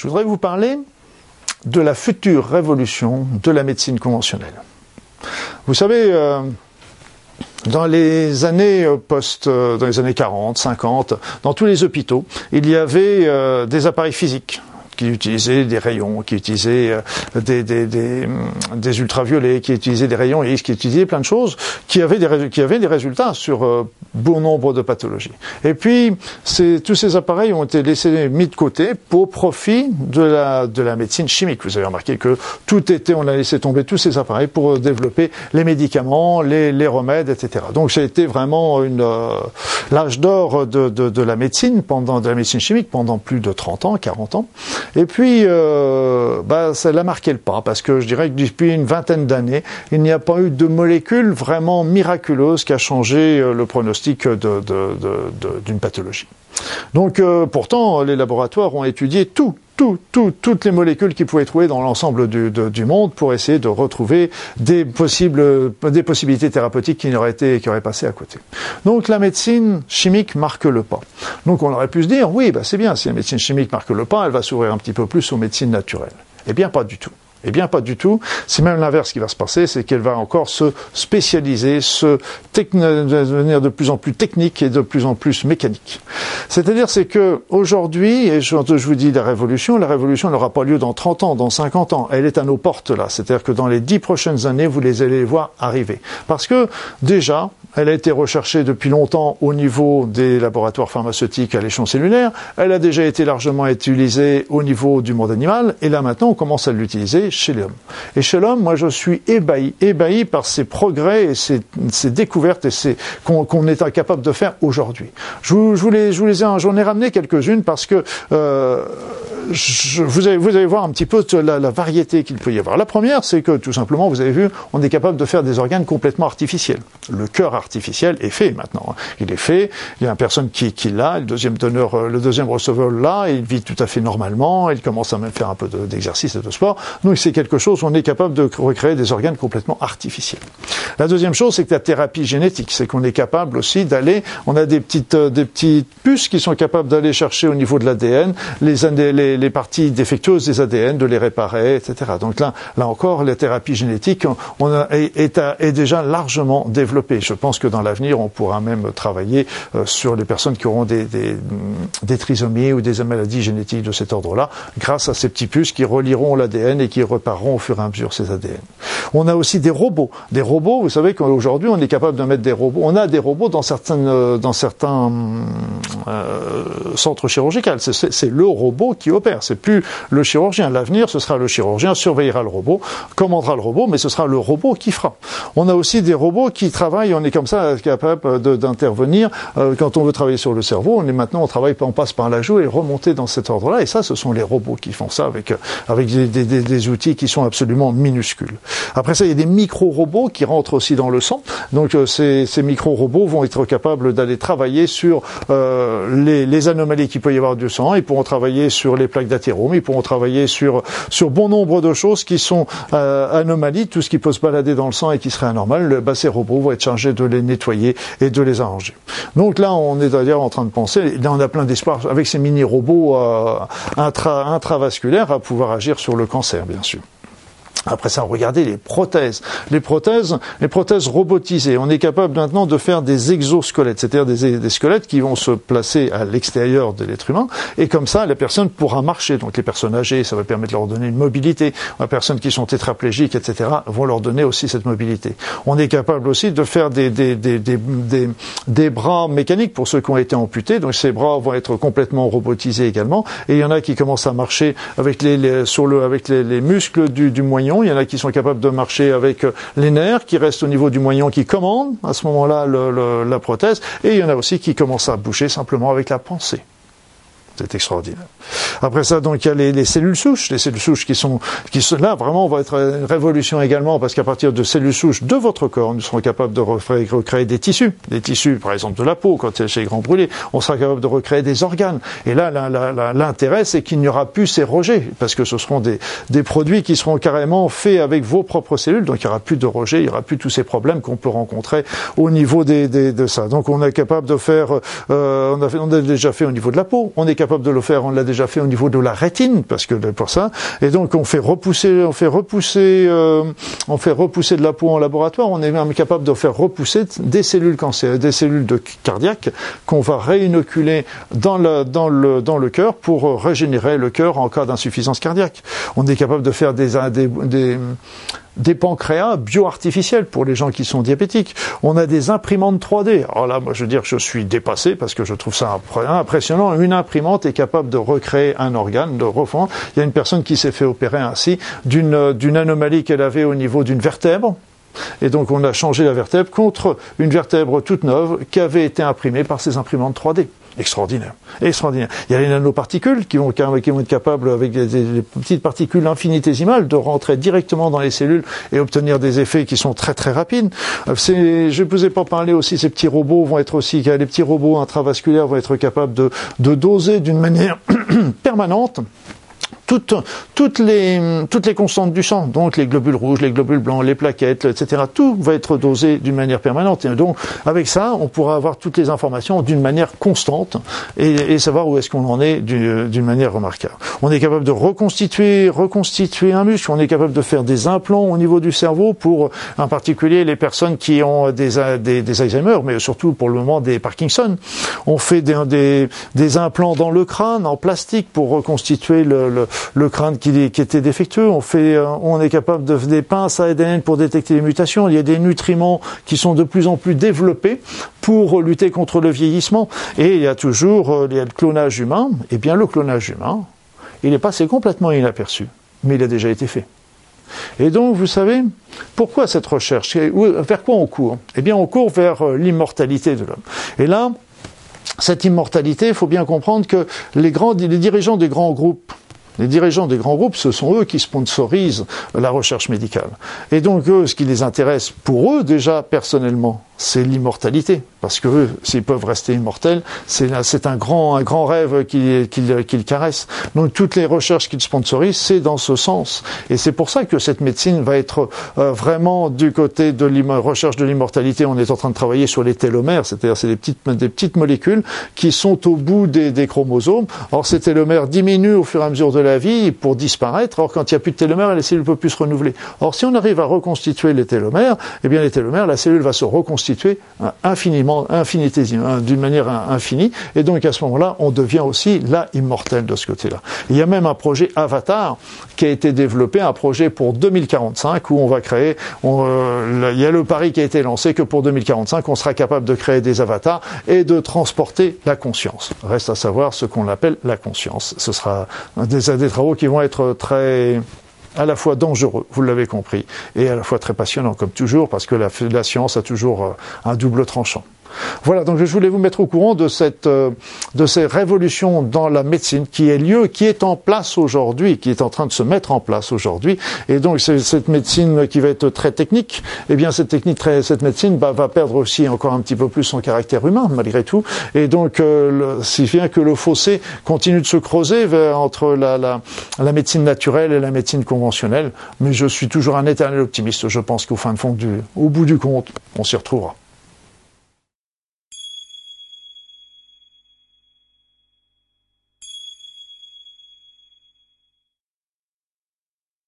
je voudrais vous parler de la future révolution de la médecine conventionnelle. Vous savez, euh, dans les années post, euh, dans les années 40, 50, dans tous les hôpitaux, il y avait euh, des appareils physiques qui utilisaient des rayons, qui utilisaient euh, des, des, des, des, ultraviolets, qui utilisaient des rayons X, qui utilisaient plein de choses, qui avaient des, qui des résultats sur euh, bon nombre de pathologies. Et puis, tous ces appareils ont été laissés mis de côté pour profit de la, de la médecine chimique. Vous avez remarqué que tout était, on a laissé tomber tous ces appareils pour développer les médicaments, les, les remèdes, etc. Donc, ça a été vraiment une euh, l'âge d'or de, de, de la médecine pendant de la médecine chimique pendant plus de 30 ans, 40 ans. Et puis, euh, bah, ça l'a marqué le pas, parce que je dirais que depuis une vingtaine d'années, il n'y a pas eu de molécule vraiment miraculeuse qui a changé euh, le pronostic d'une pathologie. Donc, euh, pourtant, les laboratoires ont étudié tout, toutes les molécules qu'ils pouvaient trouver dans l'ensemble du, du, monde pour essayer de retrouver des possibles, des possibilités thérapeutiques qui auraient été, qui auraient passé à côté. Donc la médecine chimique marque le pas. Donc on aurait pu se dire, oui, bah c'est bien, si la médecine chimique marque le pas, elle va s'ouvrir un petit peu plus aux médecines naturelles. Eh bien, pas du tout. Eh bien, pas du tout. C'est même l'inverse qui va se passer, c'est qu'elle va encore se spécialiser, se devenir de plus en plus technique et de plus en plus mécanique. C'est-à-dire, c'est que aujourd'hui, et je, vous dis la révolution, la révolution n'aura pas lieu dans 30 ans, dans 50 ans. Elle est à nos portes là. C'est-à-dire que dans les 10 prochaines années, vous les allez voir arriver. Parce que déjà, elle a été recherchée depuis longtemps au niveau des laboratoires pharmaceutiques à l'échelon cellulaire. Elle a déjà été largement utilisée au niveau du monde animal. Et là maintenant, on commence à l'utiliser chez l'homme. Et chez l'homme, moi, je suis ébahi, ébahi par ces progrès et ces, découvertes et qu'on est incapable de faire aujourd'hui. Je, vous, les, ai, j'en ai ramené quelques-unes parce que euh, je, vous, allez, vous allez voir un petit peu la, la variété qu'il peut y avoir. La première, c'est que tout simplement, vous avez vu, on est capable de faire des organes complètement artificiels. Le cœur artificiel est fait maintenant. Hein. Il est fait. Il y a une personne qui, qui l'a. Le deuxième donneur, euh, le deuxième receveur l'a. Il vit tout à fait normalement. Il commence à même faire un peu d'exercice et de sport. Donc c'est quelque chose. On est capable de recréer des organes complètement artificiels. La deuxième chose, c'est que la thérapie génétique, c'est qu'on est capable aussi d'aller. On a des petites euh, des petites puces qui sont capables d'aller chercher au niveau de l'ADN les, les, parties défectueuses des ADN, de les réparer, etc. Donc là, là encore, la thérapie génétique on a, est, est, déjà largement développée. Je pense que dans l'avenir, on pourra même travailler euh, sur les personnes qui auront des, des, trisomies ou des maladies génétiques de cet ordre-là, grâce à ces petits puces qui relieront l'ADN et qui répareront au fur et à mesure ces ADN. On a aussi des robots. Des robots, vous savez qu'aujourd'hui, on est capable de mettre des robots. On a des robots dans certaines, euh, dans certains euh, centres chirurgicaux. C'est le robot qui opère. C'est plus le chirurgien. L'avenir, ce sera le chirurgien surveillera le robot, commandera le robot, mais ce sera le robot qui fera. On a aussi des robots qui travaillent. On est comme ça capable d'intervenir euh, quand on veut travailler sur le cerveau. On est maintenant, on travaille, on passe par la joue et remonter dans cet ordre-là. Et ça, ce sont les robots qui font ça avec avec des, outils qui sont absolument minuscules. Après ça, il y a des micro-robots qui rentrent aussi dans le sang. Donc euh, ces, micro-robots vont être capables d'aller travailler sur euh, les, anomalies qu'il peut y avoir du sang. Ils pourront travailler sur les plaques d'athérome. Ils pourront travailler sur sur bon nombre de choses qui sont euh, anomalies, tout ce qui peut se balader dans le sang et qui serait anormal. Bah, ces robots vont être chargés de les nettoyer et de les arranger. Donc là, on est d'ailleurs en train de penser. Là, on a plein d'espoir avec ces mini-robots euh, intra, intravasculaires à pouvoir agir sur le cancer, bien sûr. Après ça, regardez les prothèses. Les prothèses, les prothèses robotisées. On est capable maintenant de faire des exosquelettes, c'est-à-dire des, squelettes qui vont se placer à l'extérieur de l'être humain, et comme ça, la personne pourra marcher. Donc les personnes âgées, ça va permettre de leur donner une mobilité. Les personnes qui sont tétraplégiques, etc., vont leur donner aussi cette mobilité. On est capable aussi de faire des, des, des, des, des bras mécaniques pour ceux qui ont été amputés. Donc ces bras vont être complètement robotisés également. Et il y en a qui commencent à marcher avec les, sur le, avec les muscles du, du moyen il y en a qui sont capables de marcher avec euh, les nerfs, qui restent au niveau du moignon, qui commandent à ce moment-là la prothèse. Et il y en a aussi qui commencent à bouger simplement avec la pensée. C'est extraordinaire. Après ça, donc il y a les, cellules souches, les cellules souches qui sont, qui sont là vraiment, on va être une révolution également parce qu'à partir de cellules souches de votre corps, nous serons capables de recréer des tissus, des tissus, par exemple de la peau quand il chez grand brûlé, on sera capable de recréer des organes. Et là, l'intérêt, c'est qu'il n'y aura plus ces rejets parce que ce seront des, des produits qui seront carrément faits avec vos propres cellules, donc il n'y aura plus de rejets, il n'y aura plus tous ces problèmes qu'on peut rencontrer au niveau des, des, de ça. Donc on est capable de faire, euh, on, a on a déjà fait au niveau de la peau, on est capable capable de le faire, on l'a déjà fait au niveau de la rétine, parce que pour ça. Et donc on fait repousser, on fait repousser, euh, on fait repousser de la peau en laboratoire. On est même capable de faire repousser des cellules cancéreuses, des cellules de cardiaques qu'on va réinoculer dans le dans le dans le cœur pour régénérer le cœur en cas d'insuffisance cardiaque. On est capable de faire des, des des pancréas bioartificiels pour les gens qui sont diabétiques. On a des imprimantes 3D. Alors là, moi, je veux dire, je suis dépassé parce que je trouve ça impressionnant. Une imprimante est capable de recréer un organe, de refondre. Il y a une personne qui s'est fait opérer ainsi d'une d'une anomalie qu'elle avait au niveau d'une vertèbre. Et donc on a changé la vertèbre contre une vertèbre toute neuve qui avait été imprimée par ces imprimantes 3D. Extraordinaire. Extraordinaire. Il y a les nanoparticules qui vont, qui vont être capables, avec des, petites particules infinitésimales, de rentrer directement dans les cellules et obtenir des effets qui sont très très rapides. Je ne vous ai pas parlé aussi, ces petits robots vont être aussi, les petits robots intravasculaires vont être capables de doser d'une manière permanente toutes, toutes, les, toutes les constantes du sang, donc les globules rouges, les globules blancs, les plaquettes, etc. Tout va être dosé d'une manière permanente. Et donc, avec ça, on pourra avoir toutes les informations d'une manière constante et, et savoir où est-ce qu'on en est d'une manière remarquable. On est capable de reconstituer, reconstituer un muscle. On est capable de faire des implants au niveau du cerveau pour, en particulier, les personnes qui ont des, des, des Alzheimer, mais surtout pour le moment des Parkinson. On fait des, des, implants dans le crâne en plastique pour reconstituer le, le le crâne qui, était défectueux. On euh, est capable de des pinces à ADN pour détecter les mutations. Il y a des nutriments qui sont de plus en plus développés pour lutter contre le vieillissement. Et il y a toujours euh, le clonage humain. Eh bien, le clonage humain, il est passé complètement inaperçu, mais il a déjà été fait. Et donc, vous savez, pourquoi cette recherche? Vers quoi on court? Eh bien, on court vers euh, l'immortalité de l'homme. Et là, cette immortalité, il faut bien comprendre que les dirigeants des grands groupes les dirigeants des grands groupes, ce sont eux qui sponsorisent la recherche médicale. Et donc, ce qui les intéresse pour eux, déjà, personnellement, c'est l'immortalité. Parce que eux, s'ils peuvent rester immortels, c'est un grand, un grand rêve qu'ils qu caressent. Donc toutes les recherches qu'ils sponsorisent, c'est dans ce sens. Et c'est pour ça que cette médecine va être euh, vraiment du côté de la recherche de l'immortalité. On est en train de travailler sur les télomères, c'est-à-dire c'est des petites, des petites molécules qui sont au bout des, des, chromosomes. Or ces télomères diminuent au fur et à mesure de la vie pour disparaître. Or quand il n'y a plus de télomères, la cellule ne peut plus se renouveler. Or si on arrive à reconstituer les télomères, eh bien les télomères, la cellule va se reconstituer infiniment, d'une manière infinie. Et donc à ce moment-là, on devient aussi là immortel de ce côté-là. Il y a même un projet Avatar qui a été développé, un projet pour 2045 où on va créer. Euh, il y a le pari qui a été lancé que pour 2045, on sera capable de créer des avatars et de transporter la conscience. Reste à savoir ce qu'on appelle la conscience. Ce sera des travaux qui vont être très à la fois dangereux, vous l'avez compris, et à la fois très passionnant, comme toujours, parce que la, science a toujours euh, un double tranchant. Voilà, donc je voulais vous mettre au courant de cette euh, de ces révolutions dans la médecine qui est lieu, qui est en place aujourd'hui, qui est en train de se mettre en place aujourd'hui. Et donc cette médecine qui va être très technique, eh bien cette technique, très, cette médecine bah, va perdre aussi encore un petit peu plus son caractère humain malgré tout. Et donc euh, si bien que le fossé continue de se creuser entre la, la, la, médecine naturelle et la médecine conventionnelle. Mais je suis toujours un éternel optimiste. Je pense qu'au fin de fond, du, au bout du compte, on s'y retrouvera.